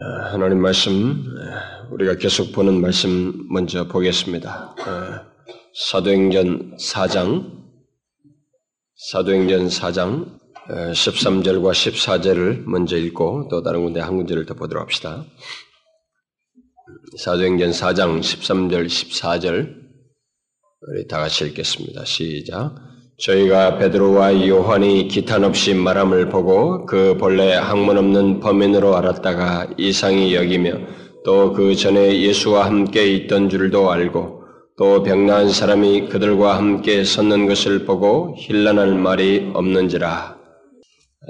어, 하나님 말씀 우리가 계속 보는 말씀 먼저 보겠습니다. 어, 사도행전 4장 사도행전 4장 13절과 어, 14절을 먼저 읽고 또 다른 군데 한 군데를 더 보도록 합시다. 사도행전 4장 13절 14절 우리 다 같이 읽겠습니다. 시작. 저희가 베드로와 요한이 기탄 없이 말함을 보고 그 본래 학문 없는 범인으로 알았다가 이상히 여기며 또 그 전에 예수와 함께 있던 줄도 알고 또 병나은 사람이 그들과 함께 섰는 것을 보고 힐난할 말이 없는지라.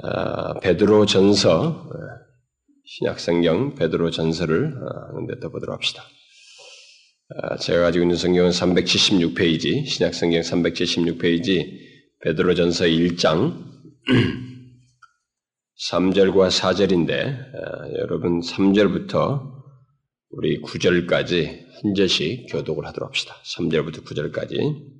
아, 베드로 전서 신약성경 베드로 전서를 한데 아, 합시다. 아, 제가 가지고 있는 성경은 376페이지, 신약 성경 376페이지, 베드로전서 1장 3절과 4절인데 아, 여러분 3절부터 우리 9절까지 한 절씩 교독을 하도록 합시다. 3절부터 9절까지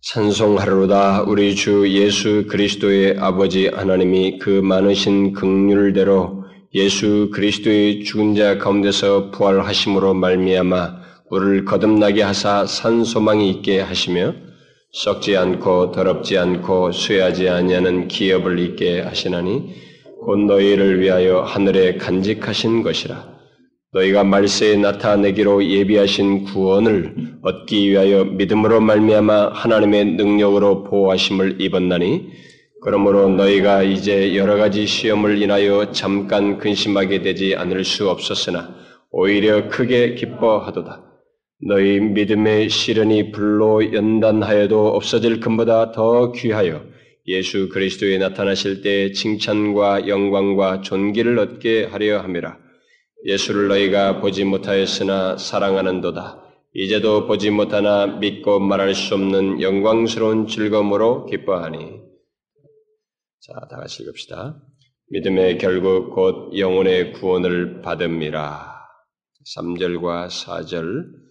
찬송하로다 우리 주 예수 그리스도의 아버지 하나님이 그 많으신 긍휼대로 예수 그리스도의 죽은 자 가운데서 부활하심으로 말미암아 우리를 거듭나게 하사 산 소망이 있게 하시며 썩지 않고 더럽지 않고 쇠하지 아니하는 기업을 있게 하시나니 곧 너희를 위하여 하늘에 간직하신 것이라. 너희가 말세에 나타내기로 예비하신 구원을 얻기 위하여 믿음으로 말미암아 하나님의 능력으로 보호하심을 입었나니 그러므로 너희가 이제 여러 가지 시험을 인하여 잠깐 근심하게 되지 않을 수 없었으나 오히려 크게 기뻐하도다. 너희 믿음의 시련이 불로 연단하여도 없어질 금보다 더 귀하여 예수 그리스도에 나타나실 때 칭찬과 영광과 존귀를 얻게 하려 함이라. 예수를 너희가 보지 못하였으나 사랑하는도다. 이제도 보지 못하나 믿고 말할 수 없는 영광스러운 즐거움으로 기뻐하니 자, 다 같이 읽읍시다. 믿음의 결국 곧 영혼의 구원을 받음이라. 3절과 4절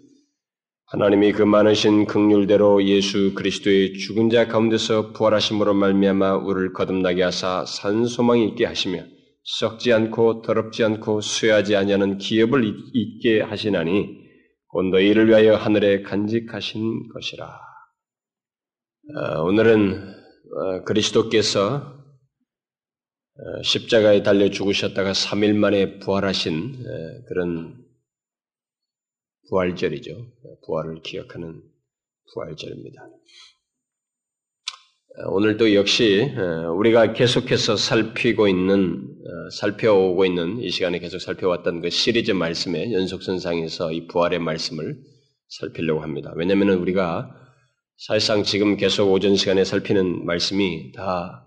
하나님이 그 많으신 극률대로 예수 그리스도의 죽은 자 가운데서 부활하심으로 말미암아 우리를 거듭나게 하사 산 소망이 있게 하시며 썩지 않고 더럽지 않고 쇠하지 아니하는 기업을 있게 하시나니 곧 너희를 위하여 하늘에 간직하신 것이라. 어, 오늘은 어, 그리스도께서 어, 십자가에 달려 죽으셨다가 3일 만에 부활하신 그런 부활절이죠. 부활을 기억하는 부활절입니다. 어, 오늘도 역시 우리가 계속해서 살피고 있는 어, 살펴오고 있는 이 시간에 계속 살펴왔던 그 시리즈 말씀의 연속선상에서 이 부활의 말씀을 살피려고 합니다. 왜냐하면 우리가 사실상 지금 계속 오전 시간에 살피는 말씀이 다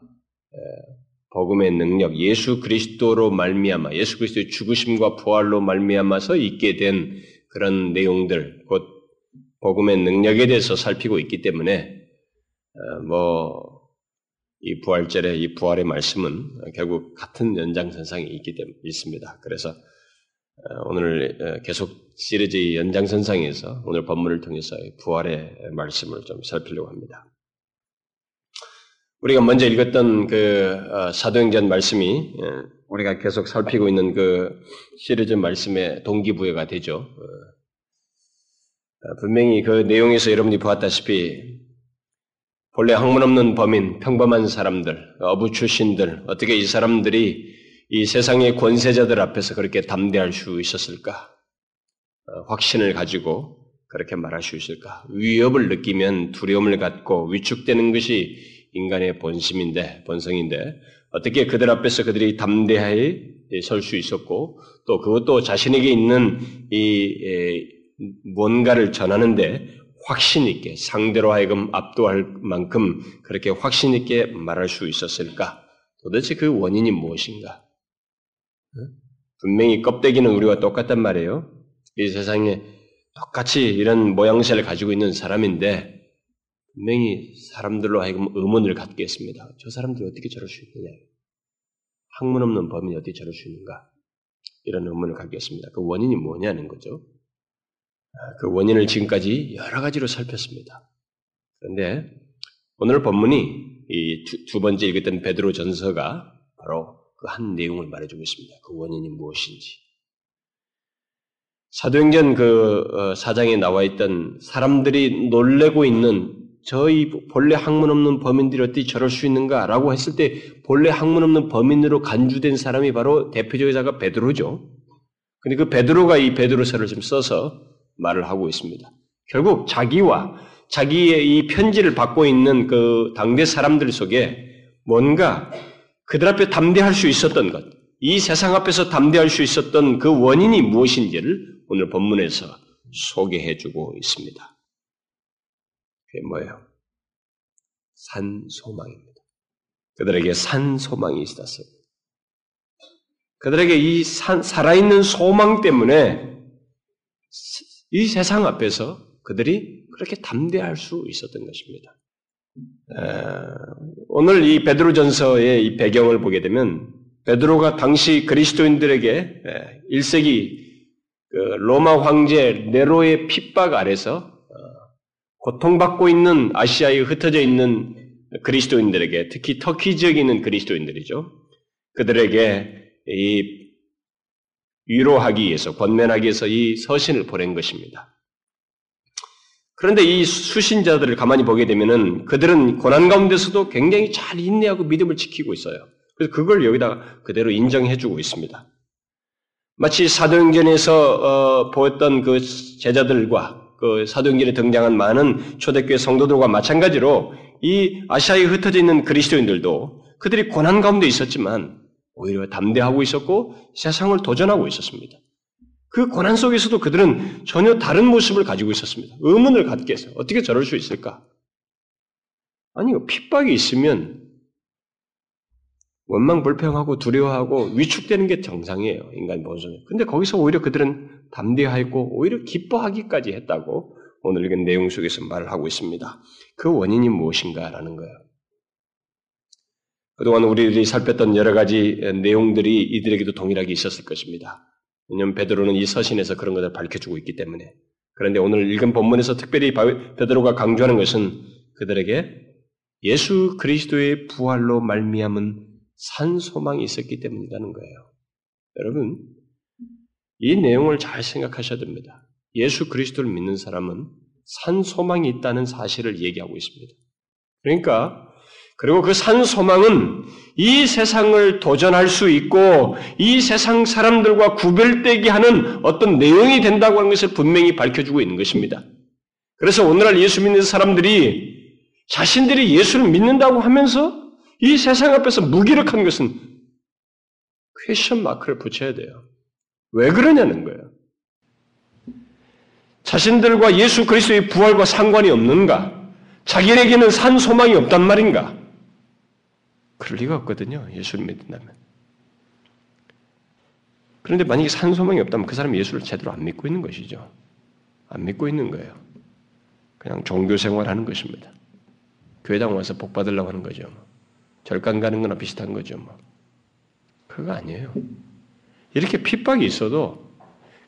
복음의 능력, 예수 그리스도로 말미암아, 예수 그리스도의 죽으심과 부활로 말미암아서 있게 된 그런 내용들, 곧 복음의 능력에 대해서 살피고 있기 때문에 어, 뭐이 부활절의 이 부활의 말씀은 결국 같은 연장선상에 있기 때문에 있습니다. 그래서 어, 오늘 어, 계속 시리즈 연장선상에서 오늘 본문을 통해서 부활의 말씀을 좀 살피려고 합니다. 우리가 먼저 읽었던 그 어, 사도행전 말씀이 예, 우리가 계속 살피고 있는 그 시리즈 말씀의 동기부여가 되죠. 어, 어, 분명히 그 내용에서 여러분이 보았다시피 본래 학문 없는 범인, 평범한 사람들, 어부 출신들, 어떻게 이 사람들이 이 세상의 권세자들 앞에서 그렇게 담대할 수 있었을까? 확신을 가지고 그렇게 말할 수 있을까? 위협을 느끼면 두려움을 갖고 위축되는 것이 인간의 본심인데, 본성인데, 어떻게 그들 앞에서 그들이 담대하게 설 수 있었고, 또 그것도 자신에게 있는 이, 뭔가를 전하는데 확신 있게, 상대로 하여금 압도할 만큼 그렇게 확신 있게 말할 수 있었을까? 도대체 그 원인이 무엇인가? 분명히 껍데기는 우리와 똑같단 말이에요. 이 세상에 똑같이 이런 모양새를 가지고 있는 사람인데, 분명히 사람들로 하여금 의문을 갖게 했습니다. 저 사람들이 어떻게 저럴 수 있느냐. 학문 없는 범인이 어떻게 저럴 수 있는가. 이런 의문을 갖게 했습니다. 그 원인이 뭐냐는 거죠. 아, 그 원인을 지금까지 여러 가지로 살폈습니다. 그런데 오늘 본문이 이 두 번째 읽었던 베드로 전서가 바로 그 한 내용을 말해주고 있습니다. 그 원인이 무엇인지. 사도행전 그 어, 사장에 나와 있던 사람들이 놀래고 있는 저희 본래 학문 없는 범인들이 어떻게 저럴 수 있는가라고 했을 때 본래 학문 없는 범인으로 간주된 사람이 바로 대표적이자가 베드로죠. 근데 그 베드로가 이 베드로서를 좀 써서 말을 하고 있습니다. 결국 자기와 자기의 이 편지를 받고 있는 그 당대 사람들 속에 뭔가 그들 앞에 담대할 수 있었던 것, 이 세상 앞에서 담대할 수 있었던 그 원인이 무엇인지를 오늘 본문에서 소개해 주고 있습니다. 뭐예요? 산 소망입니다. 그들에게 산 소망이 있었어요. 그들에게 이 산, 살아있는 소망 때문에 이 세상 앞에서 그들이 그렇게 담대할 수 있었던 것입니다. 오늘 이 베드로전서의 이 배경을 보게 되면 베드로가 당시 그리스도인들에게 1세기 그 로마 황제 네로의 핍박 아래서 어, 고통받고 있는 아시아에 흩어져 있는 그리스도인들에게 특히 터키 지역에 있는 그리스도인들이죠. 그들에게 이 위로하기 위해서 권면하기 위해서 이 서신을 보낸 것입니다. 그런데 이 수신자들을 가만히 보게 되면은 그들은 고난 가운데서도 굉장히 잘 인내하고 믿음을 지키고 있어요. 그래서 그걸 여기다가 그대로 인정해주고 있습니다. 마치 사도행전에서 어, 보였던 그 제자들과 그 사도행전에 등장한 많은 초대교회 성도들과 마찬가지로 이 아시아에 흩어져 있는 그리스도인들도 그들이 고난 가운데 있었지만 오히려 담대하고 있었고 세상을 도전하고 있었습니다. 그 고난 속에서도 그들은 전혀 다른 모습을 가지고 있었습니다. 의문을 갖게 해서 어떻게 저럴 수 있을까? 아니, 핍박이 있으면 원망 불평하고 두려워하고 위축되는 게 정상이에요. 인간 본성에. 근데 거기서 오히려 그들은 담대하고 오히려 기뻐하기까지 했다고 오늘 읽은 내용 속에서 말을 하고 있습니다. 그 원인이 무엇인가라는 거예요. 그동안 우리들이 살폈던 여러 가지 내용들이 이들에게도 동일하게 있었을 것입니다. 왜냐하면 베드로는 이 서신에서 그런 것을 밝혀주고 있기 때문에. 그런데 오늘 읽은 본문에서 특별히 베드로가 강조하는 것은 그들에게 예수 그리스도의 부활로 말미암은 산 소망이 있었기 때문이라는 거예요. 여러분, 이 내용을 잘 생각하셔야 됩니다. 예수 그리스도를 믿는 사람은 산 소망이 있다는 사실을 얘기하고 있습니다. 그러니까 그리고 그 산 소망은 이 세상을 도전할 수 있고 이 세상 사람들과 구별되게 하는 어떤 내용이 된다고 하는 것을 분명히 밝혀주고 있는 것입니다. 그래서 오늘날 예수 믿는 사람들이 자신들이 예수를 믿는다고 하면서 이 세상 앞에서 무기력한 것은 question mark를 붙여야 돼요. 왜 그러냐는 거예요. 자신들과 예수 그리스도의 부활과 상관이 없는가? 자기에게는 산 소망이 없단 말인가? 그럴 리가 없거든요. 예수를 믿는다면. 그런데 만약에 산 소망이 없다면 그 사람이 예수를 제대로 안 믿고 있는 것이죠. 안 믿고 있는 거예요. 그냥 종교 생활하는 것입니다. 교회당 와서 복 받으려고 하는 거죠. 절간 가는 거나 비슷한 거죠. 뭐. 그거 아니에요. 이렇게 핍박이 있어도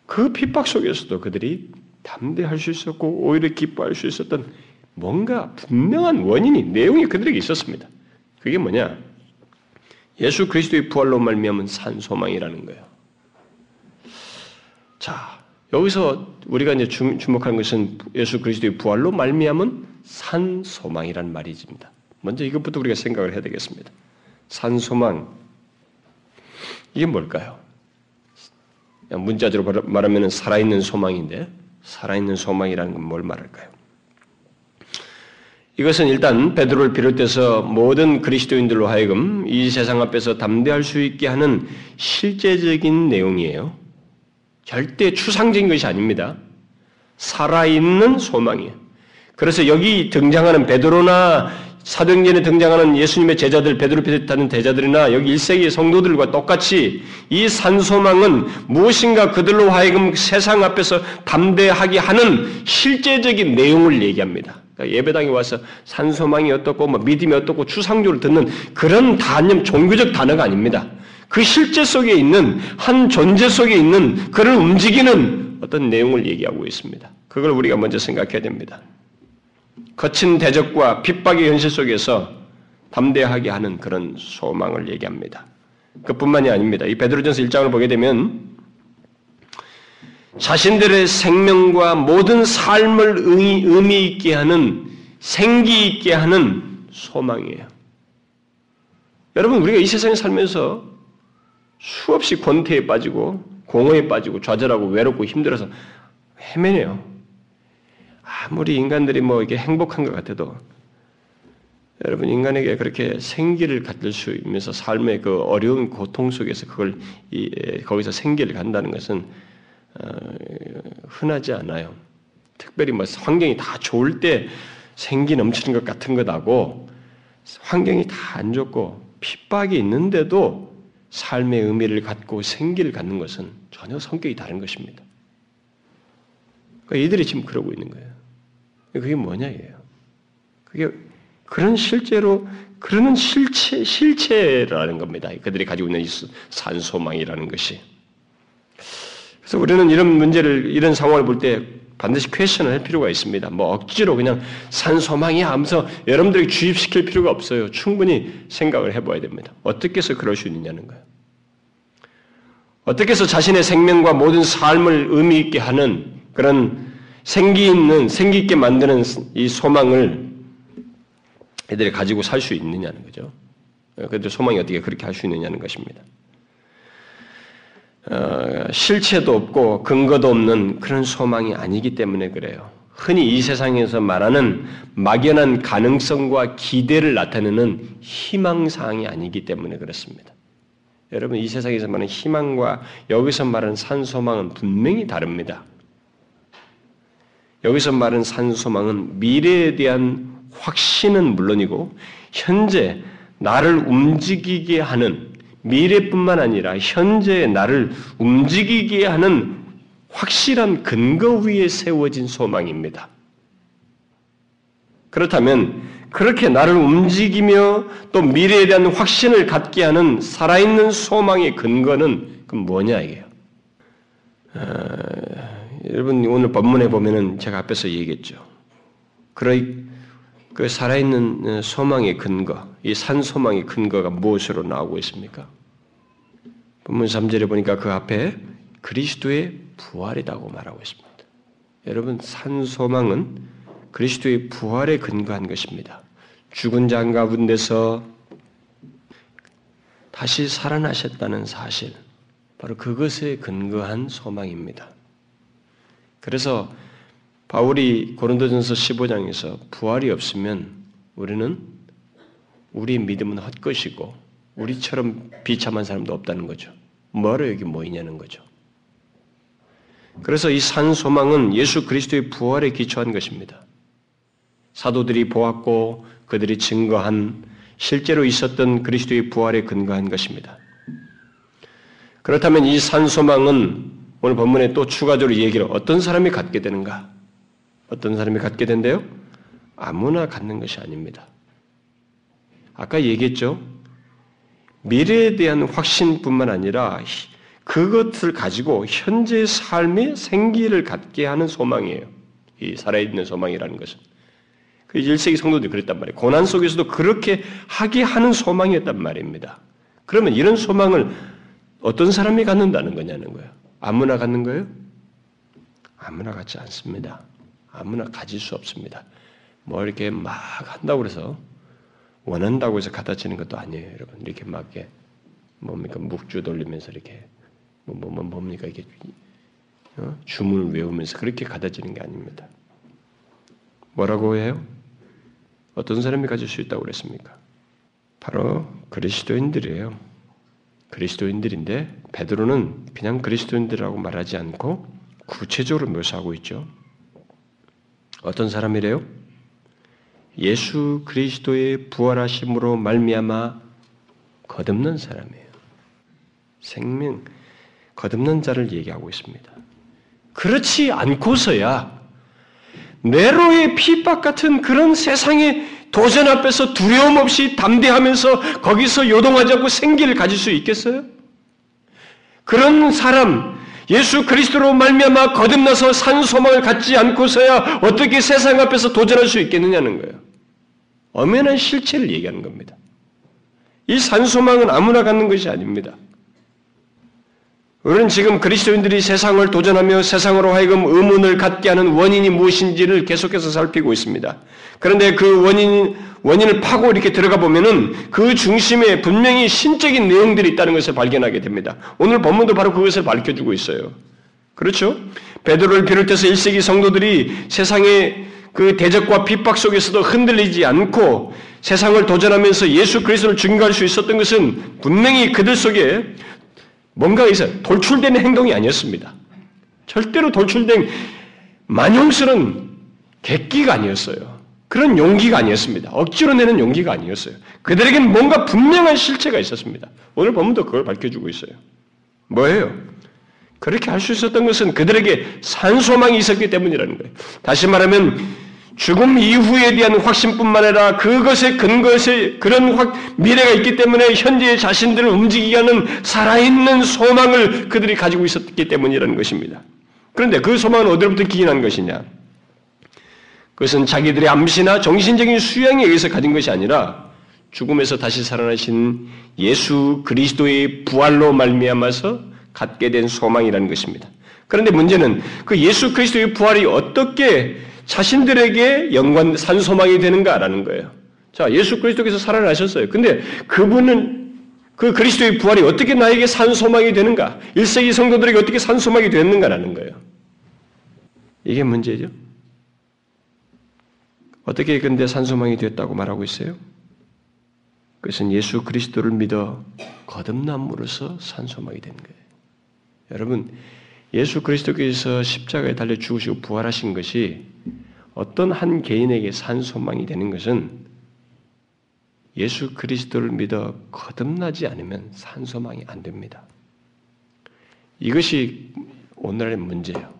그 핍박 속에서도 그들이 담대할 수 있었고 오히려 기뻐할 수 있었던 뭔가 분명한 원인이 내용이 그들에게 있었습니다. 그게 뭐냐? 예수 그리스도의 부활로 말미암은 산 소망이라는 거예요. 자, 여기서 우리가 이제 주목하는 것은 예수 그리스도의 부활로 말미암은 산 소망이란 말이집니다. 먼저 이것부터 우리가 생각을 해야 되겠습니다. 산소망. 이게 뭘까요? 문자적으로 말하면 살아있는 소망인데, 살아있는 소망이라는 건 뭘 말할까요? 이것은 일단 베드로를 비롯해서 모든 그리스도인들로 하여금 이 세상 앞에서 담대할 수 있게 하는 실제적인 내용이에요. 절대 추상적인 것이 아닙니다. 살아있는 소망이에요. 그래서 여기 등장하는 베드로나 사도행전에 등장하는 예수님의 제자들, 베드로 비슷하는 제자들이나 여기 1세기 성도들과 똑같이 이 산소망은 무엇인가 그들로 하여금 세상 앞에서 담대하게 하는 실제적인 내용을 얘기합니다. 그러니까 예배당에 와서 산소망이 어떻고 뭐 믿음이 어떻고 추상적으로 듣는 그런 단념 종교적 단어가 아닙니다. 그 실제 속에 있는 한 존재 속에 있는 그를 움직이는 어떤 내용을 얘기하고 있습니다. 그걸 우리가 먼저 생각해야 됩니다. 거친 대적과 핍박의 현실 속에서 담대하게 하는 그런 소망을 얘기합니다. 그뿐만이 아닙니다. 이 베드로전서 1장을 보게 되면 자신들의 생명과 모든 삶을 의미 있게 하는 생기 있게 하는 소망이에요. 여러분 우리가 이 세상에 살면서 수없이 권태에 빠지고 공허에 빠지고 좌절하고 외롭고 힘들어서 헤매네요. 아무리 인간들이 뭐 이게 행복한 것 같아도 여러분 인간에게 그렇게 생기를 갖을 수 있면서 삶의 그 어려운 고통 속에서 그걸 이, 거기서 생기를 간다는 것은 어, 흔하지 않아요. 특별히 뭐 환경이 다 좋을 때 생기 넘치는 것 같은 것하고 환경이 다 안 좋고 핍박이 있는데도 삶의 의미를 갖고 생기를 갖는 것은 전혀 성격이 다른 것입니다. 그러니까 이들이 지금 그러고 있는 거예요. 그게 뭐냐 이에요. 그게 그런 실제로 그러는 실체 실체라는 겁니다. 그들이 가지고 있는 산소망이라는 것이. 그래서 우리는 이런 문제를 이런 상황을 볼 때 반드시 퀘션을 할 필요가 있습니다. 뭐 억지로 그냥 산소망이 하면서 여러분들에게 주입시킬 필요가 없어요. 충분히 생각을 해봐야 됩니다. 어떻게 해서 그럴 수 있느냐는 거예요. 어떻게 해서 자신의 생명과 모든 삶을 의미 있게 하는 그런 생기 있는 생기 있게 만드는 이 소망을 애들이 가지고 살 수 있느냐는 거죠. 그들 소망이 어떻게 그렇게 할 수 있느냐는 것입니다. 어, 실체도 없고 근거도 없는 그런 소망이 아니기 때문에 그래요. 흔히 이 세상에서 말하는 막연한 가능성과 기대를 나타내는 희망사항이 아니기 때문에 그렇습니다. 여러분 이 세상에서 말하는 희망과 여기서 말하는 산소망은 분명히 다릅니다. 여기서 말하는 산소망은 미래에 대한 확신은 물론이고 현재 나를 움직이게 하는 미래뿐만 아니라 현재의 나를 움직이게 하는 확실한 근거 위에 세워진 소망입니다. 그렇다면 그렇게 나를 움직이며 또 미래에 대한 확신을 갖게 하는 살아있는 소망의 근거는 그 뭐냐 이게요. 어, 여러분 오늘 본문에 보면은 제가 앞에서 얘기했죠. 그러이 그 살아있는 어, 소망의 근거, 이 산 소망의 근거가 무엇으로 나오고 있습니까? 본문 3절에 보니까 그 앞에 그리스도의 부활이라고 말하고 있습니다. 여러분 산 소망은 그리스도의 부활에 근거한 것입니다. 죽은 자 가운데서 다시 살아나셨다는 사실, 바로 그것에 근거한 소망입니다. 그래서 바울이 고린도전서 15장에서 부활이 없으면 우리는 우리 믿음은 헛것이고 우리처럼 비참한 사람도 없다는 거죠. 뭐로 여기 모이냐는 거죠. 그래서 이 산 소망은 예수 그리스도의 부활에 기초한 것입니다. 사도들이 보았고 그들이 증거한 실제로 있었던 그리스도의 부활에 근거한 것입니다. 그렇다면 이 산소망은 오늘 본문에 또 추가적으로 얘기를 어떤 사람이 갖게 되는가? 어떤 사람이 갖게 된대요? 아무나 갖는 것이 아닙니다. 아까 얘기했죠? 미래에 대한 확신뿐만 아니라 그것을 가지고 현재의 삶의 생기를 갖게 하는 소망이에요. 이 살아있는 소망이라는 것은. 그 1세기 성도들이 그랬단 말이에요. 고난 속에서도 그렇게 하게 하는 소망이었단 말입니다. 그러면 이런 소망을 어떤 사람이 갖는다는 거냐는 거예요. 아무나 갖는 거예요? 아무나 갖지 않습니다. 아무나 가질 수 없습니다. 뭐 이렇게 막 한다고 그래서 원한다고 해서 갖다 치는 것도 아니에요, 여러분. 이렇게 막 이렇게 뭡니까 묵주 돌리면서 이렇게 뭐, 뭐, 뭐 뭡니까 이게 어? 주문을 외우면서 그렇게 갖다 치는 게 아닙니다. 뭐라고 해요? 어떤 사람이 가질 수 있다고 그랬습니까? 바로 그리스도인들이에요. 그리스도인들인데 베드로는 그냥 그리스도인들이라고 말하지 않고 구체적으로 묘사하고 있죠. 어떤 사람이래요? 예수 그리스도의 부활하심으로 말미암아 거듭난 사람이에요. 생명 거듭난 자를 얘기하고 있습니다. 그렇지 않고서야 네로의 핍박 같은 그런 세상의 도전 앞에서 두려움 없이 담대하면서 거기서 요동하지 않고 생기를 가질 수 있겠어요? 그런 사람, 예수 그리스도로 말미암아 거듭나서 산 소망을 갖지 않고서야 어떻게 세상 앞에서 도전할 수 있겠느냐는 거예요. 엄연한 실체를 얘기하는 겁니다. 이 산 소망은 아무나 갖는 것이 아닙니다. 우리는 지금 그리스도인들이 세상을 도전하며 세상으로 하여금 의문을 갖게 하는 원인이 무엇인지를 계속해서 살피고 있습니다. 그런데 그 원인, 원인을 파고 이렇게 들어가 보면은 그 중심에 분명히 신적인 내용들이 있다는 것을 발견하게 됩니다. 오늘 본문도 바로 그것을 밝혀주고 있어요. 그렇죠? 베드로를 비롯해서 1세기 성도들이 세상의 그 대적과 핍박 속에서도 흔들리지 않고 세상을 도전하면서 예수 그리스도를 증거할 수 있었던 것은 분명히 그들 속에 뭔가 있어요. 돌출되는 행동이 아니었습니다. 절대로 돌출된 만용스러운 객기가 아니었어요. 그런 용기가 아니었습니다. 억지로 내는 용기가 아니었어요. 그들에게는 뭔가 분명한 실체가 있었습니다. 오늘 본문도 그걸 밝혀주고 있어요. 뭐예요? 그렇게 할 수 있었던 것은 그들에게 산소망이 있었기 때문이라는 거예요. 다시 말하면 죽음 이후에 대한 확신뿐만 아니라 그것의 근거에 그런 확, 미래가 있기 때문에 현재 자신들을 움직이게 하는 살아있는 소망을 그들이 가지고 있었기 때문이라는 것입니다. 그런데 그 소망은 어디로부터 기인한 것이냐? 그것은 자기들의 암시나 정신적인 수양에 의해서 가진 것이 아니라 죽음에서 다시 살아나신 예수 그리스도의 부활로 말미암아서 갖게 된 소망이라는 것입니다. 그런데 문제는 그 예수 그리스도의 부활이 어떻게 자신들에게 영관 산소망이 되는가라는 거예요. 자, 예수 그리스도께서 살아나셨어요. 근데 그분은 그 그리스도의 부활이 어떻게 나에게 산소망이 되는가? 1세기 성도들에게 어떻게 산소망이 되는가라는 거예요. 이게 문제죠. 어떻게 근데 산소망이 되었다고 말하고 있어요? 그것은 예수 그리스도를 믿어 거듭남으로써 산소망이 된 거예요. 여러분, 예수 그리스도께서 십자가에 달려 죽으시고 부활하신 것이 어떤 한 개인에게 산 소망이 되는 것은 예수 그리스도를 믿어 거듭나지 않으면 산 소망이 안 됩니다. 이것이 오늘의 문제예요.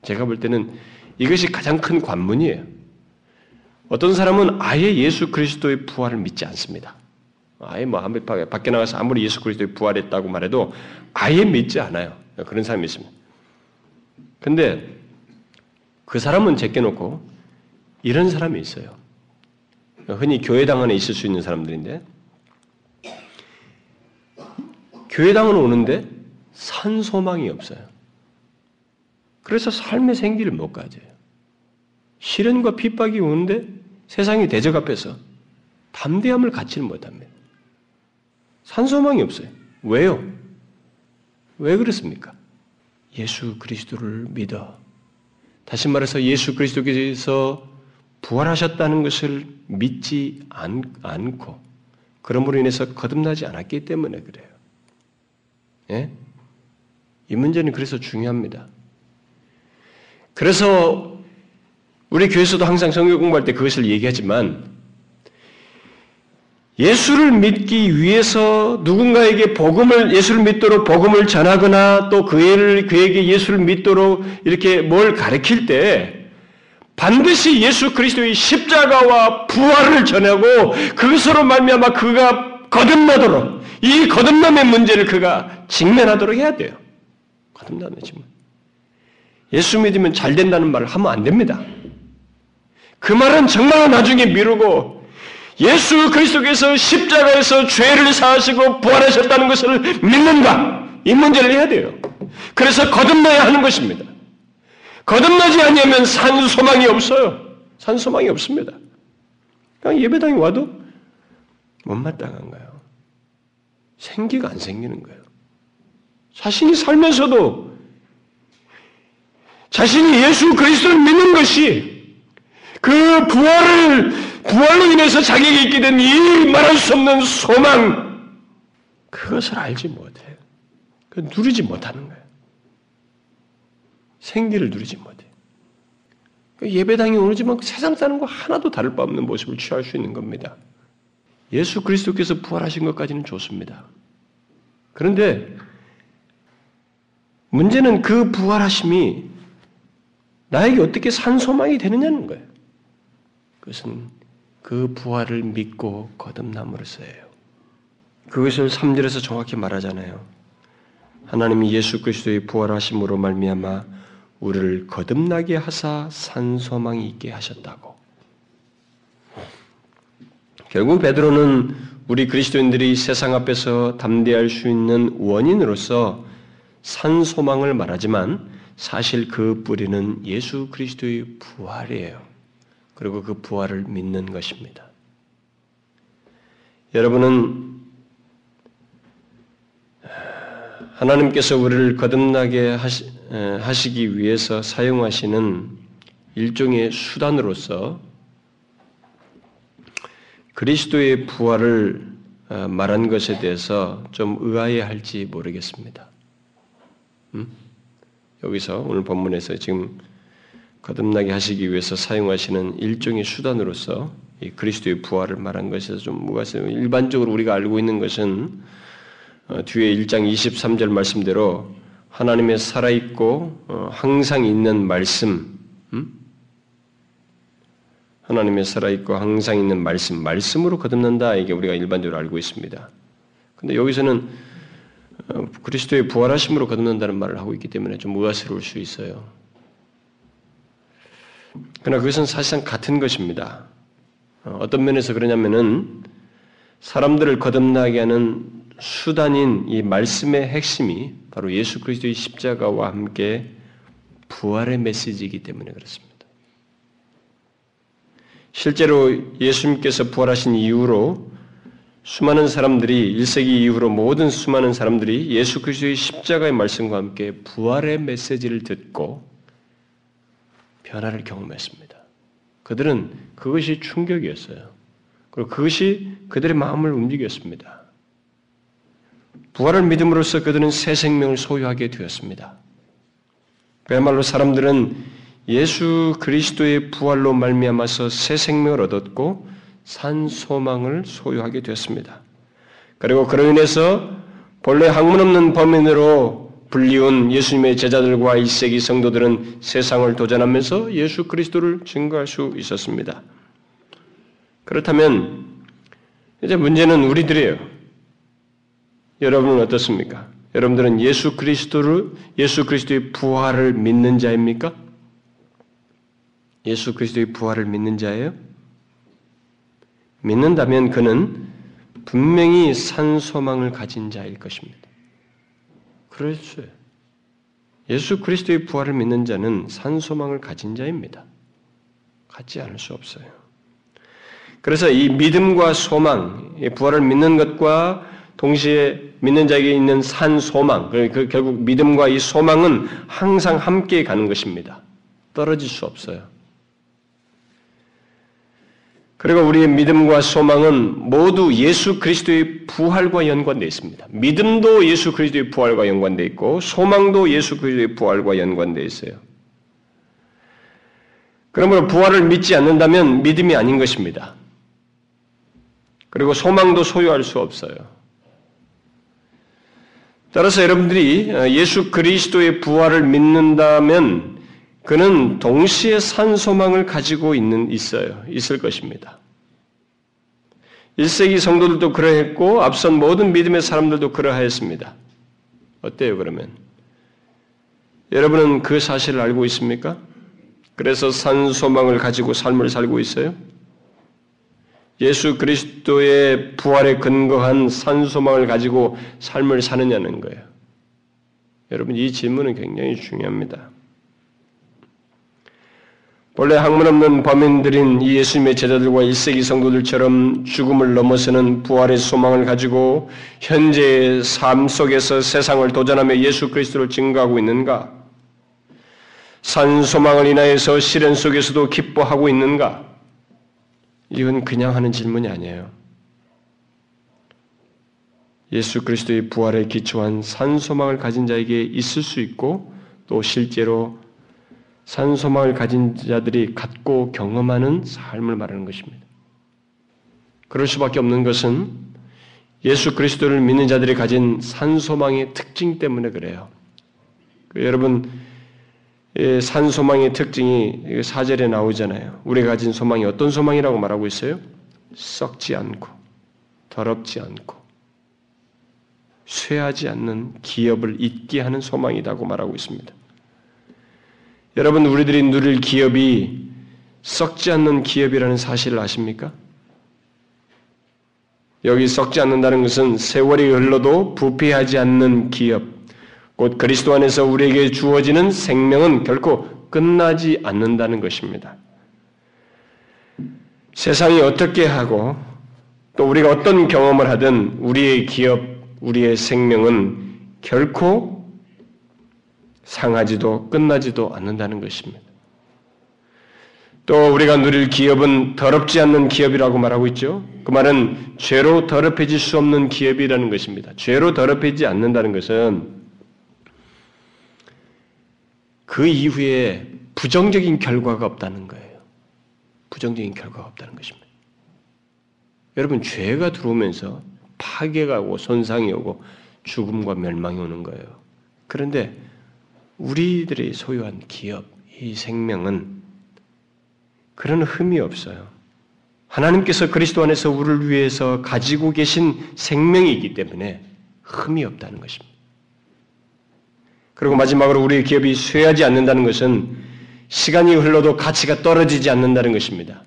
제가 볼 때는 이것이 가장 큰 관문이에요. 어떤 사람은 아예 예수 그리스도의 부활을 믿지 않습니다. 아예 뭐 밖에 나가서 아무리 예수 그리스도의 부활했다고 말해도 아예 믿지 않아요. 그런 사람이 있습니다. 근데 그 사람은 제껴놓고 이런 사람이 있어요. 흔히 교회당 안에 있을 수 있는 사람들인데 교회당은 오는데 산 소망이 없어요. 그래서 삶의 생기를 못 가져요. 시련과 핍박이 오는데 세상이 대적 앞에서 담대함을 갖지는 못합니다. 산 소망이 없어요. 왜요? 왜 그렇습니까? 예수 그리스도를 믿어. 다시 말해서 예수 그리스도께서 부활하셨다는 것을 믿지 않, 않고 그러므로 인해서 거듭나지 않았기 때문에 그래요. 예? 이 문제는 그래서 중요합니다. 그래서 우리 교회에서도 항상 성경 공부할 때 그것을 얘기하지만 예수를 믿기 위해서 누군가에게 복음을 예수를 믿도록 복음을 전하거나 또 그를 그에게 예수를 믿도록 이렇게 뭘 가르칠 때 반드시 예수 그리스도의 십자가와 부활을 전하고 그것으로 말미암아 그가 거듭나도록 이 거듭남의 문제를 그가 직면하도록 해야 돼요. 거듭남의 직면. 예수 믿으면 잘 된다는 말을 하면 안 됩니다. 그 말은 정말 나중에 미루고 예수 그리스도께서 십자가에서 죄를 사하시고 부활하셨다는 것을 믿는가? 이 문제를 해야 돼요. 그래서 거듭나야 하는 것입니다. 거듭나지 않으면 산 소망이 없어요. 산 소망이 없습니다. 그냥 예배당에 와도 못마땅한 거예요. 생기가 안 생기는 거예요. 자신이 살면서도 자신이 예수 그리스도를 믿는 것이 그 부활을 구원로 인해서 자기에게 있게 된 이 말할 수 없는 소망, 그것을 알지 못해. 그 누리지 못하는 거예요. 생기를 누리지 못해. 그 예배당에 오지만 세상 사는 거 하나도 다를 바 없는 모습을 취할 수 있는 겁니다. 예수 그리스도께서 부활하신 것까지는 좋습니다. 그런데 문제는 그 부활하심이 나에게 어떻게 산 소망이 되느냐는 거예요. 그것은 그 부활을 믿고 거듭남으로써예요. 그것을 3절에서 정확히 말하잖아요. 하나님이 예수 그리스도의 부활하심으로 말미암아 우리를 거듭나게 하사 산소망이 있게 하셨다고. 결국 베드로는 우리 그리스도인들이 세상 앞에서 담대할 수 있는 원인으로서 산 소망을 말하지만 사실 그 뿌리는 예수 그리스도의 부활이에요. 그리고 그 부활을 믿는 것입니다. 여러분은 하나님께서 우리를 거듭나게 하시, 기 위해서 사용하시는 일종의 수단으로서 그리스도의 부활을 어, 말한 것에 대해서 좀 의아해 할지 모르겠습니다. 음? 여기서 오늘 본문에서 지금 거듭나게 하시기 위해서 사용하시는 일종의 수단으로서 그리스도의 부활을 말한 것에서 좀 있어요? 일반적으로 우리가 알고 있는 것은 어, 뒤에 1장 23절 말씀대로 하나님의 살아있고 어, 항상 있는 말씀, 음? 하나님의 살아있고 항상 있는 말씀, 말씀으로 거듭난다 이게 우리가 일반적으로 알고 있습니다. 근데 여기서는 어, 그리스도의 부활하심으로 거듭난다는 말을 하고 있기 때문에 좀 의아스러울 수 있어요. 그러나 그것은 사실상 같은 것입니다. 어떤 면에서 그러냐면은 사람들을 거듭나게 하는 수단인 이 말씀의 핵심이 바로 예수 그리스도의 십자가와 함께 부활의 메시지이기 때문에 그렇습니다. 실제로 예수님께서 부활하신 이후로 수많은 사람들이 1세기 이후로 모든 수많은 사람들이 예수 그리스도의 십자가의 말씀과 함께 부활의 메시지를 듣고 변화를 경험했습니다. 그들은 그것이 충격이었어요. 그리고 그것이 그들의 마음을 움직였습니다. 부활을 믿음으로써 그들은 새 생명을 소유하게 되었습니다. 그야말로 사람들은 예수 그리스도의 부활로 말미암아서 새 생명을 얻었고 산 소망을 소유하게 되었습니다. 그리고 그로 인해서 본래 학문 없는 범인으로 불리운 예수님의 제자들과 1세기 성도들은 세상을 도전하면서 예수 그리스도를 증거할 수 있었습니다. 그렇다면 이제 문제는 우리들이에요. 여러분은 어떻습니까? 여러분들은 예수 그리스도를 예수 그리스도의 부활을 믿는 자입니까? 예수 그리스도의 부활을 믿는 자예요? 믿는다면 그는 분명히 산 소망을 가진 자일 것입니다. 그렇죠. 예수 그리스도의 부활을 믿는 자는 산 소망을 가진 자입니다. 갖지 않을 수 없어요. 그래서 이 믿음과 소망, 부활을 믿는 것과 동시에 믿는 자에게 있는 산 소망, 그 결국 믿음과 이 소망은 항상 함께 가는 것입니다. 떨어질 수 없어요. 그리고 우리의 믿음과 소망은 모두 예수 그리스도의 부활과 연관되어 있습니다. 믿음도 예수 그리스도의 부활과 연관되어 있고 소망도 예수 그리스도의 부활과 연관되어 있어요. 그러므로 부활을 믿지 않는다면 믿음이 아닌 것입니다. 그리고 소망도 소유할 수 없어요. 따라서 여러분들이 어, 예수 그리스도의 부활을 믿는다면 그는 동시에 산 소망을 가지고 있는 있어요. 있을 것입니다. 1세기 성도들도 그러했고 앞선 모든 믿음의 사람들도 그러하였습니다. 어때요, 그러면? 여러분은 그 사실을 알고 있습니까? 그래서 산 소망을 가지고 삶을 살고 있어요? 예수 그리스도의 부활에 근거한 산 소망을 가지고 삶을 사느냐는 거예요. 여러분 이 질문은 굉장히 중요합니다. 본래 학문 없는 범인들인 이 예수님의 제자들과 1세기 성도들처럼 죽음을 넘어서는 부활의 소망을 가지고 현재의 삶 속에서 세상을 도전하며 예수 그리스도를 증거하고 있는가? 산 소망을 인하여서 시련 속에서도 기뻐하고 있는가? 이건 그냥 하는 질문이 아니에요. 예수 그리스도의 부활에 기초한 산 소망을 가진 자에게 있을 수 있고 또 실제로 산 소망을 가진 자들이 갖고 경험하는 삶을 말하는 것입니다. 그럴 수밖에 없는 것은 예수 그리스도를 믿는 자들이 가진 산 소망의 특징 때문에 그래요. 그 여러분 산 소망의 특징이 사절에 나오잖아요. 우리가 가진 소망이 어떤 소망이라고 말하고 있어요? 썩지 않고, 더럽지 않고, 쇠하지 않는 기업을 잊게 하는 소망이라고 말하고 있습니다. 여러분, 우리들이 누릴 기업이 썩지 않는 기업이라는 사실을 아십니까? 여기 썩지 않는다는 것은 세월이 흘러도 부패하지 않는 기업, 곧 그리스도 안에서 우리에게 주어지는 생명은 결코 끝나지 않는다는 것입니다. 세상이 어떻게 하고 또 우리가 어떤 경험을 하든 우리의 기업, 우리의 생명은 결코 상하지도 끝나지도 않는다는 것입니다. 또 우리가 누릴 기업은 더럽지 않는 기업이라고 말하고 있죠. 그 말은 죄로 더럽혀질 수 없는 기업이라는 것입니다. 죄로 더럽혀지지 않는다는 것은 그 이후에 부정적인 결과가 없다는 거예요. 부정적인 결과가 없다는 것입니다. 여러분 죄가 들어오면서 파괴가 오고 손상이 오고 죽음과 멸망이 오는 거예요. 그런데 우리들이 소유한 기업, 이 생명은 그런 흠이 없어요. 하나님께서 그리스도 안에서 우리를 위해서 가지고 계신 생명이기 때문에 흠이 없다는 것입니다. 그리고 마지막으로 우리의 기업이 쇠하지 않는다는 것은 시간이 흘러도 가치가 떨어지지 않는다는 것입니다.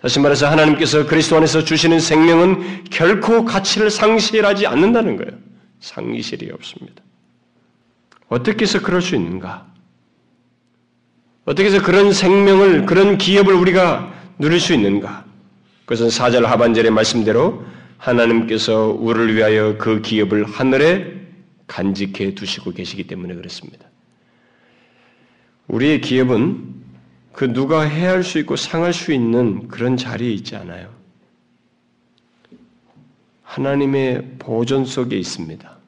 다시 말해서 하나님께서 그리스도 안에서 주시는 생명은 결코 가치를 상실하지 않는다는 거예요. 상실이 없습니다. 어떻게 해서 그럴 수 있는가? 어떻게 해서 그런 생명을, 그런 기업을 우리가 누릴 수 있는가? 그것은 4절 하반절의 말씀대로 하나님께서 우리를 위하여 그 기업을 하늘에 간직해 두시고 계시기 때문에 그렇습니다. 우리의 기업은 그 누가 해할 수 있고 상할 수 있는 그런 자리에 있지 않아요. 하나님의 보존 속에 있습니다.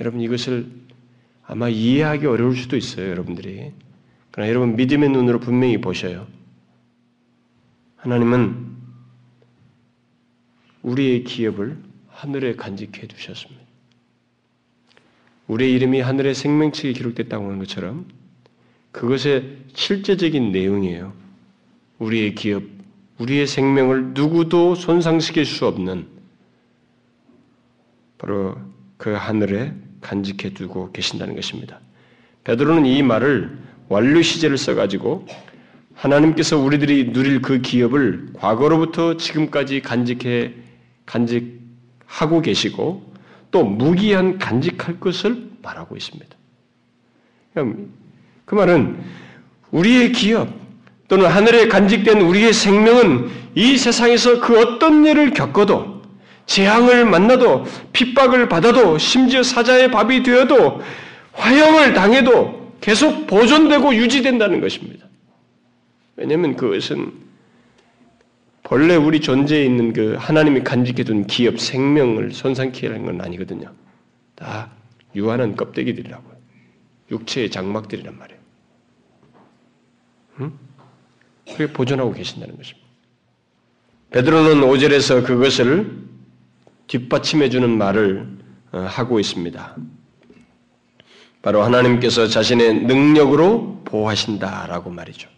여러분 이것을 아마 이해하기 어려울 수도 있어요, 여러분들이. 그러나 여러분 믿음의 눈으로 분명히 보셔요. 하나님은 우리의 기업을 하늘에 간직해 두셨습니다. 우리의 이름이 하늘의 생명책에 기록됐다고 하는 것처럼 그것의 실제적인 내용이에요. 우리의 기업, 우리의 생명을 누구도 손상시킬 수 없는 바로 그 하늘에 간직해 두고 계신다는 것입니다. 베드로는 이 말을 완료 시제를 써가지고 하나님께서 우리들이 누릴 그 기업을 과거로부터 지금까지 간직해 간직하고 계시고 또 무기한 간직할 것을 말하고 있습니다. 그 말은 우리의 기업 또는 하늘에 간직된 우리의 생명은 이 세상에서 그 어떤 일을 겪어도 재앙을 만나도 핍박을 받아도 심지어 사자의 밥이 되어도 화형을 당해도 계속 보존되고 유지된다는 것입니다. 왜냐하면 그것은 본래 우리 존재에 있는 그 하나님이 간직해둔 기업 생명을 손상케 하는 건 아니거든요. 다 유한한 껍데기들이라고요. 육체의 장막들이란 말이에요. 응? 그게 보존하고 계신다는 것입니다. 베드로는 5절에서 그것을 뒷받침해주는 말을 어, 하고 있습니다. 바로 하나님께서 자신의 능력으로 보호하신다라고 말이죠.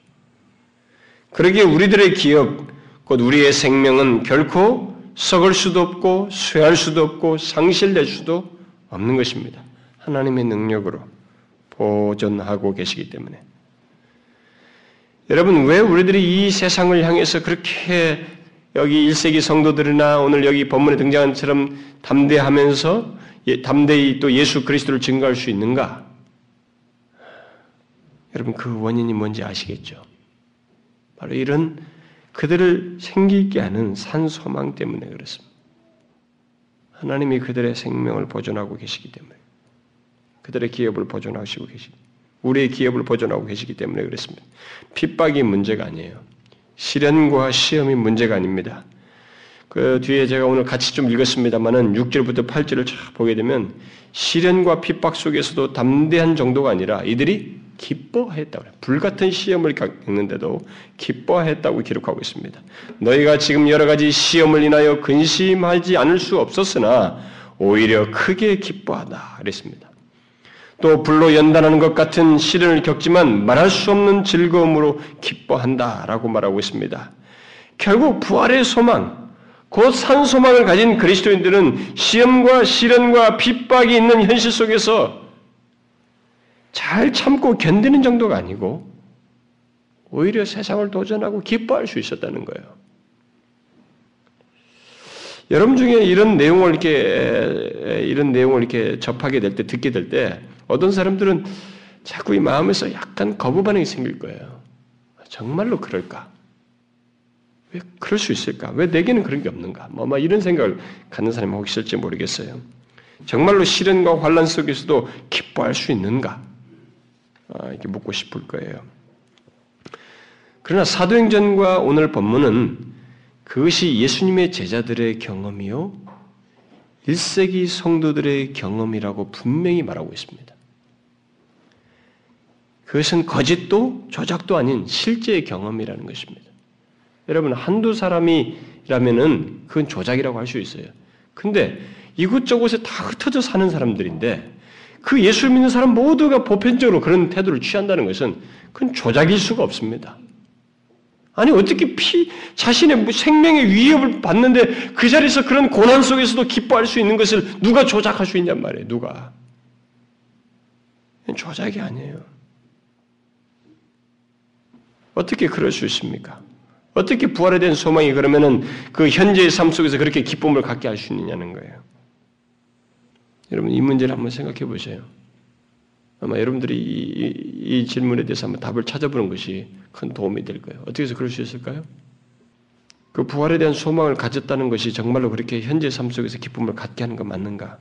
그러기에 우리들의 기업, 곧 우리의 생명은 결코 썩을 수도 없고 쇠할 수도 없고 상실될 수도 없는 것입니다. 하나님의 능력으로 보존하고 계시기 때문에. 여러분, 왜 우리들이 이 세상을 향해서 그렇게 여기 1세기 성도들이나 오늘 여기 본문에 등장한 처럼 담대하면서 예, 담대히 또 예수 그리스도를 증거할 수 있는가? 여러분 그 원인이 뭔지 아시겠죠? 바로 이런 그들을 생기게 하는 산소망 때문에 그렇습니다. 하나님이 그들의 생명을 보존하고 계시기 때문에 그들의 기업을 보존하시고 계시 우리의 기업을 보존하고 계시기 때문에 그렇습니다. 핍박이 문제가 아니에요. 시련과 시험이 문제가 아닙니다. 그 뒤에 제가 오늘 같이 좀 읽었습니다만은 6절부터 8절을 보게 되면 시련과 핍박 속에서도 담대한 정도가 아니라 이들이 기뻐했다고 해요. 불같은 시험을 겪는데도 기뻐했다고 기록하고 있습니다. 너희가 지금 여러 가지 시험을 인하여 근심하지 않을 수 없었으나 오히려 크게 기뻐하다 그랬습니다. 또 불로 연단하는 것 같은 시련을 겪지만 말할 수 없는 즐거움으로 기뻐한다 라고 말하고 있습니다. 결국 부활의 소망, 곧 산 소망을 가진 그리스도인들은 시험과 시련과 핍박이 있는 현실 속에서 잘 참고 견디는 정도가 아니고 오히려 세상을 도전하고 기뻐할 수 있었다는 거예요. 여러분 중에 이런 내용을 이렇게 이런 내용을 이렇게 접하게 될 때 듣게 될 때 어떤 사람들은 자꾸 이 마음에서 약간 거부 반응이 생길 거예요. 정말로 그럴까? 왜 그럴 수 있을까? 왜 내게는 그런 게 없는가? 뭐, 뭐 이런 생각을 갖는 사람이 혹시 있을지 모르겠어요. 정말로 시련과 환란 속에서도 기뻐할 수 있는가? 아, 이렇게 묻고 싶을 거예요. 그러나 사도행전과 오늘 본문은 그것이 예수님의 제자들의 경험이요, 1세기 성도들의 경험이라고 분명히 말하고 있습니다. 그것은 거짓도 조작도 아닌 실제의 경험이라는 것입니다. 여러분, 한두 사람이라면은 그건 조작이라고 할 수 있어요. 근데 이곳저곳에 다 흩어져 사는 사람들인데 그 예수 믿는 사람 모두가 보편적으로 그런 태도를 취한다는 것은 그건 조작일 수가 없습니다. 아니 어떻게 피 자신의 뭐 생명의 위협을 받는데 그 자리에서 그런 고난 속에서도 기뻐할 수 있는 것을 누가 조작할 수 있냔 말이에요. 누가 조작이 아니에요. 어떻게 그럴 수 있습니까? 어떻게 부활에 대한 소망이 그러면은 그 현재의 삶 속에서 그렇게 기쁨을 갖게 할 수 있느냐는 거예요. 여러분 이 문제를 한번 생각해 보세요. 아마 여러분들이 이, 이, 이, 질문에 대해서 한번 답을 찾아보는 것이 큰 도움이 될 거예요. 어떻게 해서 그럴 수 있을까요? 그 부활에 대한 소망을 가졌다는 것이 정말로 그렇게 현재 삶 속에서 기쁨을 갖게 하는 것 맞는가?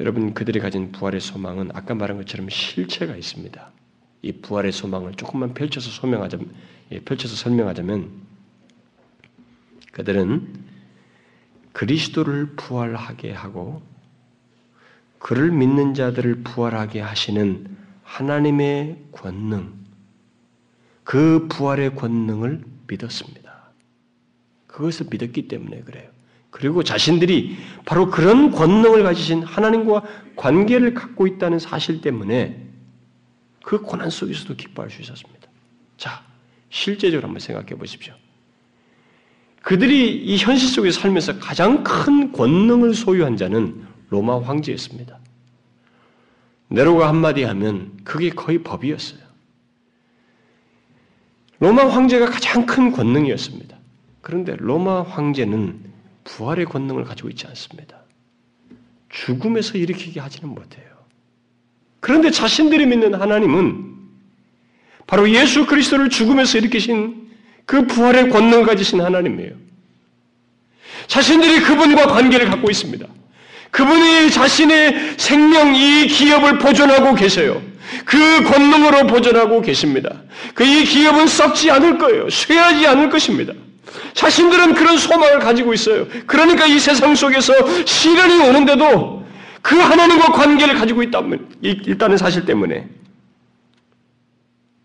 여러분 그들이 가진 부활의 소망은 아까 말한 것처럼 실체가 있습니다. 이 부활의 소망을 조금만 펼쳐서 소명하자면, 예, 펼쳐서 설명하자면 그들은 그리스도를 부활하게 하고 그를 믿는 자들을 부활하게 하시는 하나님의 권능, 그 부활의 권능을 믿었습니다. 그것을 믿었기 때문에 그래요. 그리고 자신들이 바로 그런 권능을 가지신 하나님과 관계를 갖고 있다는 사실 때문에 그 고난 속에서도 기뻐할 수 있었습니다. 자, 실제적으로 한번 생각해 보십시오. 그들이 이 현실 속에서 살면서 가장 큰 권능을 소유한 자는 로마 황제였습니다. 네로가 한마디 하면 그게 거의 법이었어요. 로마 황제가 가장 큰 권능이었습니다. 그런데 로마 황제는 부활의 권능을 가지고 있지 않습니다. 죽음에서 일으키게 하지는 못해요. 그런데 자신들이 믿는 하나님은 바로 예수 그리스도를 죽음에서 일으키신 그 부활의 권능을 가지신 하나님이에요. 자신들이 그분과 관계를 갖고 있습니다. 그분이 자신의 생명 이 기업을 보존하고 계세요. 그 권능으로 보존하고 계십니다. 그 이 기업은 썩지 않을 거예요. 쇠하지 않을 것입니다. 자신들은 그런 소망을 가지고 있어요. 그러니까 이 세상 속에서 시련이 오는데도 그 하나님과 관계를 가지고 있다면, 있다는 사실 때문에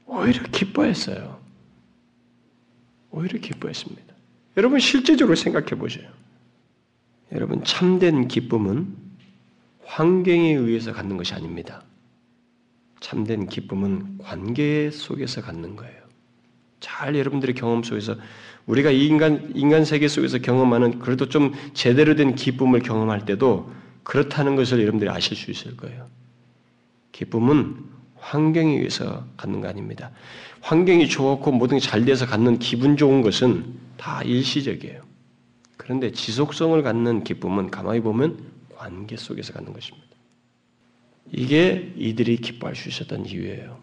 오히려 기뻐했어요. 오히려 기뻐했습니다. 여러분 실제적으로 생각해 보세요. 여러분 참된 기쁨은 환경에 의해서 갖는 것이 아닙니다. 참된 기쁨은 관계 속에서 갖는 거예요. 잘 여러분들의 경험 속에서 우리가 인간 인간 세계 속에서 경험하는 그래도 좀 제대로 된 기쁨을 경험할 때도 그렇다는 것을 여러분들이 아실 수 있을 거예요. 기쁨은 환경에 의해서 갖는 거 아닙니다. 환경이 좋고 모든 게 잘 돼서 갖는 기분 좋은 것은 다 일시적이에요. 그런데 지속성을 갖는 기쁨은 가만히 보면 관계 속에서 갖는 것입니다. 이게 이들이 기뻐할 수 있었던 이유예요.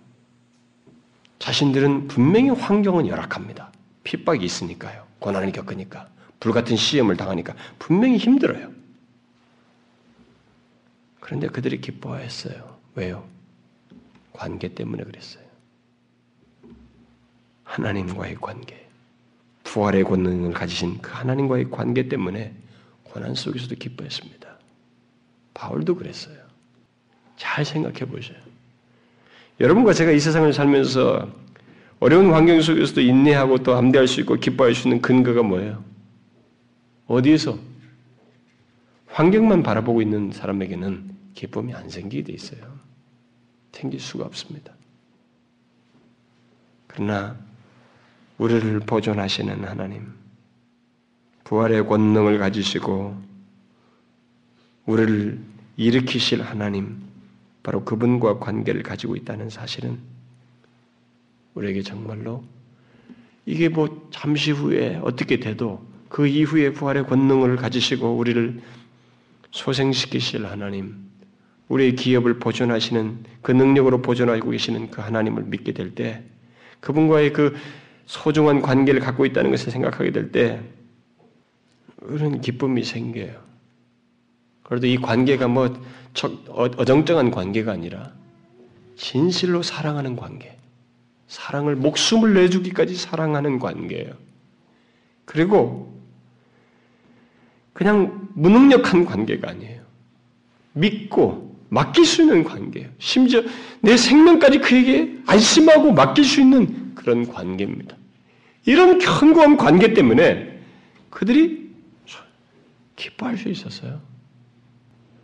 자신들은 분명히 환경은 열악합니다. 핍박이 있으니까요. 고난을 겪으니까. 불같은 시험을 당하니까 분명히 힘들어요. 그런데 그들이 기뻐했어요. 왜요? 관계 때문에 그랬어요. 하나님과의 관계. 부활의 권능을 가지신 그 하나님과의 관계 때문에 고난 속에서도 기뻐했습니다. 바울도 그랬어요. 잘 생각해 보세요. 여러분과 제가 이 세상을 살면서 어려운 환경 속에서도 인내하고 또 암대할 수 있고 기뻐할 수 있는 근거가 뭐예요? 어디에서? 환경만 바라보고 있는 사람에게는 기쁨이 안 생기게 돼 있어요. 생길 수가 없습니다. 그러나 우리를 보존하시는 하나님, 부활의 권능을 가지시고 우리를 일으키실 하나님, 바로 그분과 관계를 가지고 있다는 사실은 우리에게 정말로 이게 뭐 잠시 후에 어떻게 돼도 그 이후에 부활의 권능을 가지시고 우리를 소생시키실 하나님, 우리의 기업을 보존하시는 그 능력으로 보존하고 계시는 그 하나님을 믿게 될 때, 그분과의 그 소중한 관계를 갖고 있다는 것을 생각하게 될 때, 그런 기쁨이 생겨요. 그래도 이 관계가 뭐 어, 어정쩡한 관계가 아니라 진실로 사랑하는 관계. 사랑을 목숨을 내주기까지 사랑하는 관계예요. 그리고 그냥 무능력한 관계가 아니에요. 믿고 맡길 수 있는 관계예요. 심지어 내 생명까지 그에게 안심하고 맡길 수 있는 그런 관계입니다. 이런 견고한 관계 때문에 그들이 기뻐할 수 있었어요.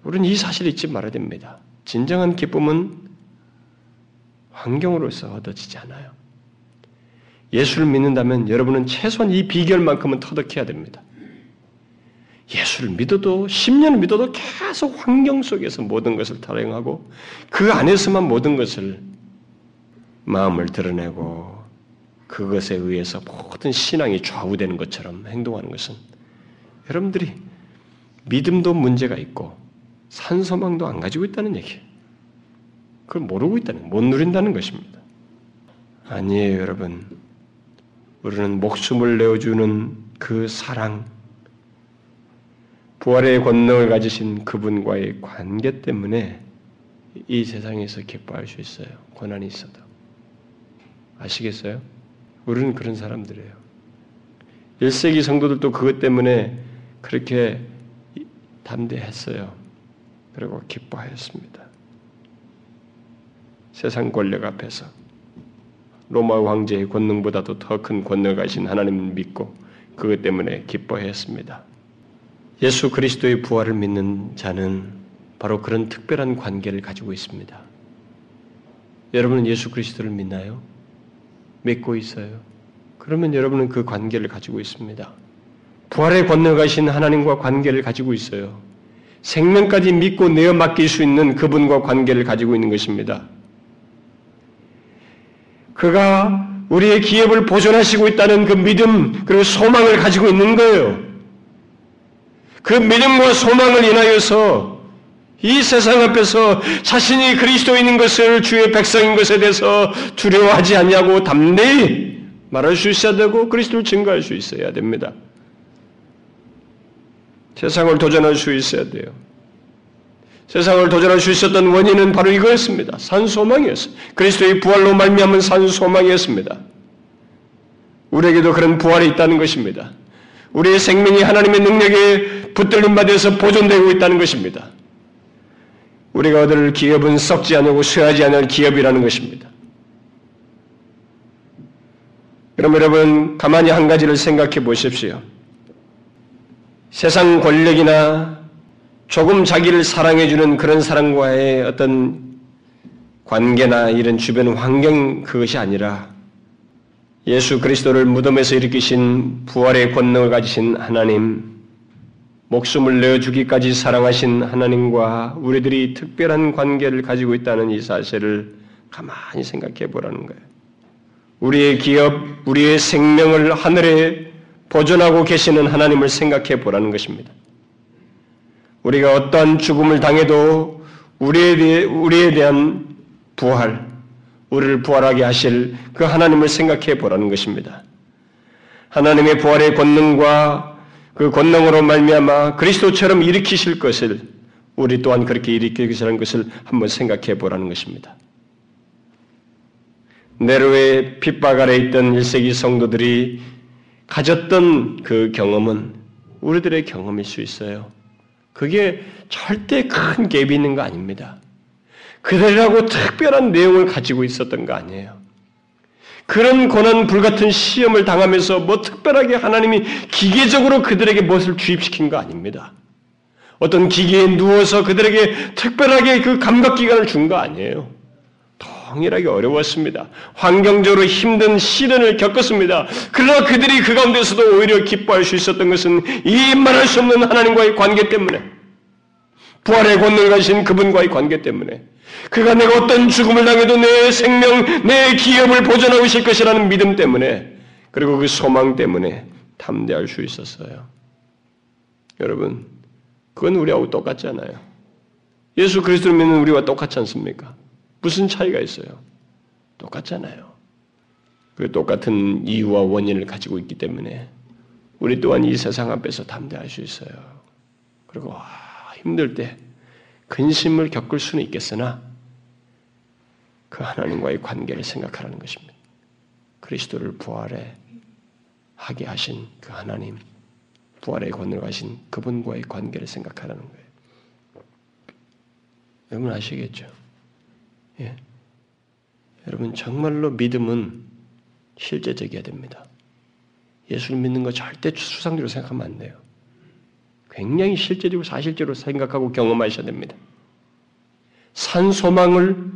우리는 이 사실을 잊지 말아야 됩니다. 진정한 기쁨은 환경으로서 얻어지지 않아요. 예수를 믿는다면 여러분은 최소한 이 비결만큼은 터득해야 됩니다. 예수를 믿어도 10년을 믿어도 계속 환경 속에서 모든 것을 타령하고 그 안에서만 모든 것을 마음을 드러내고 그것에 의해서 모든 신앙이 좌우되는 것처럼 행동하는 것은 여러분들이 믿음도 문제가 있고 산소망도 안 가지고 있다는 얘기예요. 그걸 모르고 있다는, 못 누린다는 것입니다. 아니에요, 여러분. 우리는 목숨을 내어주는 그 사랑, 부활의 권능을 가지신 그분과의 관계 때문에 이 세상에서 기뻐할 수 있어요. 고난이 있어도. 아시겠어요? 우리는 그런 사람들이에요. 1세기 성도들도 그것 때문에 그렇게 담대했어요. 그리고 기뻐하였습니다. 세상 권력 앞에서 로마 황제의 권능보다도 더 큰 권능을 가신 하나님을 믿고 그것 때문에 기뻐했습니다. 예수 그리스도의 부활을 믿는 자는 바로 그런 특별한 관계를 가지고 있습니다. 여러분은 예수 그리스도를 믿나요? 믿고 있어요. 그러면 여러분은 그 관계를 가지고 있습니다. 부활의 권능 가신 하나님과 관계를 가지고 있어요. 생명까지 믿고 내어 맡길 수 있는 그분과 관계를 가지고 있는 것입니다. 그가 우리의 기업을 보존하시고 있다는 그 믿음 그리고 소망을 가지고 있는 거예요. 그 믿음과 소망을 인하여서 이 세상 앞에서 자신이 그리스도인인 것을 주의 백성인 것에 대해서 두려워하지 않냐고 담대히 말할 수 있어야 되고 그리스도를 증거할 수 있어야 됩니다. 세상을 도전할 수 있어야 돼요. 세상을 도전할 수 있었던 원인은 바로 이거였습니다. 산소망이었어요. 그리스도의 부활로 말미암은 산소망이었습니다. 우리에게도 그런 부활이 있다는 것입니다. 우리의 생명이 하나님의 능력에 붙들림 받아서 보존되고 있다는 것입니다. 우리가 얻을 기업은 썩지 않고 쇠하지 않을 기업이라는 것입니다. 그럼 여러분 가만히 한 가지를 생각해 보십시오. 세상 권력이나 조금 자기를 사랑해주는 그런 사람과의 어떤 관계나 이런 주변 환경 그것이 아니라 예수 그리스도를 무덤에서 일으키신 부활의 권능을 가지신 하나님, 목숨을 내어주기까지 사랑하신 하나님과 우리들이 특별한 관계를 가지고 있다는 이 사실을 가만히 생각해 보라는 거예요. 우리의 기업, 우리의 생명을 하늘에 보존하고 계시는 하나님을 생각해 보라는 것입니다. 우리가 어떠한 죽음을 당해도 우리에, 대해, 우리에 대한 부활, 우리를 부활하게 하실 그 하나님을 생각해 보라는 것입니다. 하나님의 부활의 권능과 그 권능으로 말미암아 그리스도처럼 일으키실 것을 우리 또한 그렇게 일으키시라는 것을 한번 생각해 보라는 것입니다. 네로의 핍박 아래 있던 1세기 성도들이 가졌던 그 경험은 우리들의 경험일 수 있어요. 그게 절대 큰 갭이 있는 거 아닙니다. 그들이라고 특별한 내용을 가지고 있었던 거 아니에요. 그런 고난 불같은 시험을 당하면서 뭐 특별하게 하나님이 기계적으로 그들에게 무엇을 주입시킨 거 아닙니다. 어떤 기계에 누워서 그들에게 특별하게 그 감각기관을 준 거 아니에요. 동일하게 어려웠습니다. 환경적으로 힘든 시련을 겪었습니다. 그러나 그들이 그 가운데서도 오히려 기뻐할 수 있었던 것은 이 말할 수 없는 하나님과의 관계 때문에 부활의 권능을 가신 그분과의 관계 때문에 그가 내가 어떤 죽음을 당해도 내 생명, 내 기업을 보존하고 있을 것이라는 믿음 때문에 그리고 그 소망 때문에 담대할 수 있었어요. 여러분, 그건 우리하고 똑같지 않아요. 예수 그리스도를 믿는 우리와 똑같지 않습니까? 무슨 차이가 있어요? 똑같잖아요. 그 똑같은 이유와 원인을 가지고 있기 때문에 우리 또한 이 세상 앞에서 담대할 수 있어요. 그리고 와, 힘들 때 근심을 겪을 수는 있겠으나 그 하나님과의 관계를 생각하라는 것입니다. 그리스도를 부활에 하게 하신 그 하나님, 부활의 권을 가신 그분과의 관계를 생각하라는 거예요. 여러분 아시겠죠? 예. 여러분 정말로 믿음은 실제적이어야 됩니다. 예수를 믿는 거 절대 수상적으로 생각하면 안 돼요. 굉장히 실제적이고 사실적으로 생각하고 경험하셔야 됩니다. 산 소망을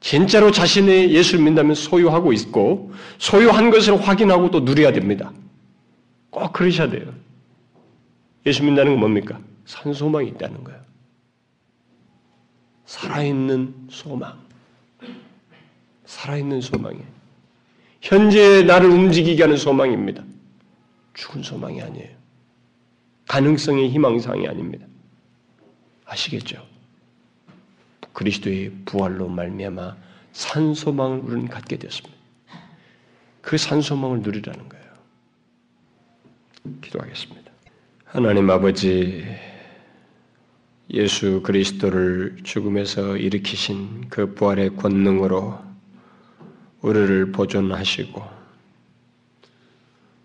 진짜로 자신의 예수를 믿다면 소유하고 있고 소유한 것을 확인하고 또 누려야 됩니다. 꼭 그러셔야 돼요. 예수 믿는다는 건 뭡니까? 산 소망이 있다는 거예요. 살아있는 소망. 살아있는 소망이에요. 현재 나를 움직이게 하는 소망입니다. 죽은 소망이 아니에요. 가능성의 희망상이 아닙니다. 아시겠죠? 그리스도의 부활로 말미암아 산소망을 우리는 갖게 되었습니다. 그 산소망을 누리라는 거예요. 기도하겠습니다. 하나님 아버지 예수 그리스도를 죽음에서 일으키신 그 부활의 권능으로 우리를 보존하시고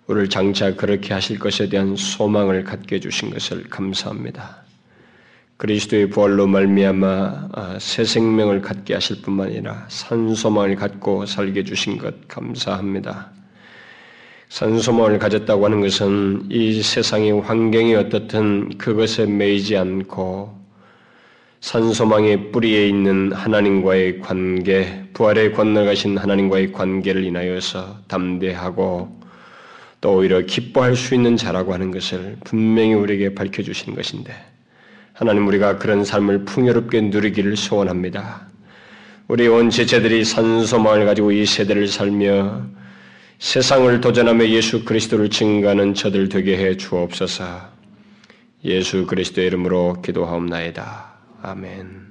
우리를 장차 그렇게 하실 것에 대한 소망을 갖게 해주신 것을 감사합니다. 그리스도의 부활로 말미암아 아, 새 생명을 갖게 하실 뿐만 아니라 산소망을 갖고 살게 주신 것 감사합니다. 산소망을 가졌다고 하는 것은 이 세상의 환경이 어떻든 그것에 매이지 않고 산소망의 뿌리에 있는 하나님과의 관계, 부활에 건너가신 하나님과의 관계를 인하여서 담대하고 또 오히려 기뻐할 수 있는 자라고 하는 것을 분명히 우리에게 밝혀주신 것인데 하나님 우리가 그런 삶을 풍요롭게 누리기를 소원합니다. 우리 온 제자들이 산소망을 가지고 이 세대를 살며 세상을 도전하며 예수 그리스도를 증가하는 저들 되게 해 주옵소서. 예수 그리스도의 이름으로 기도하옵나이다. 아멘.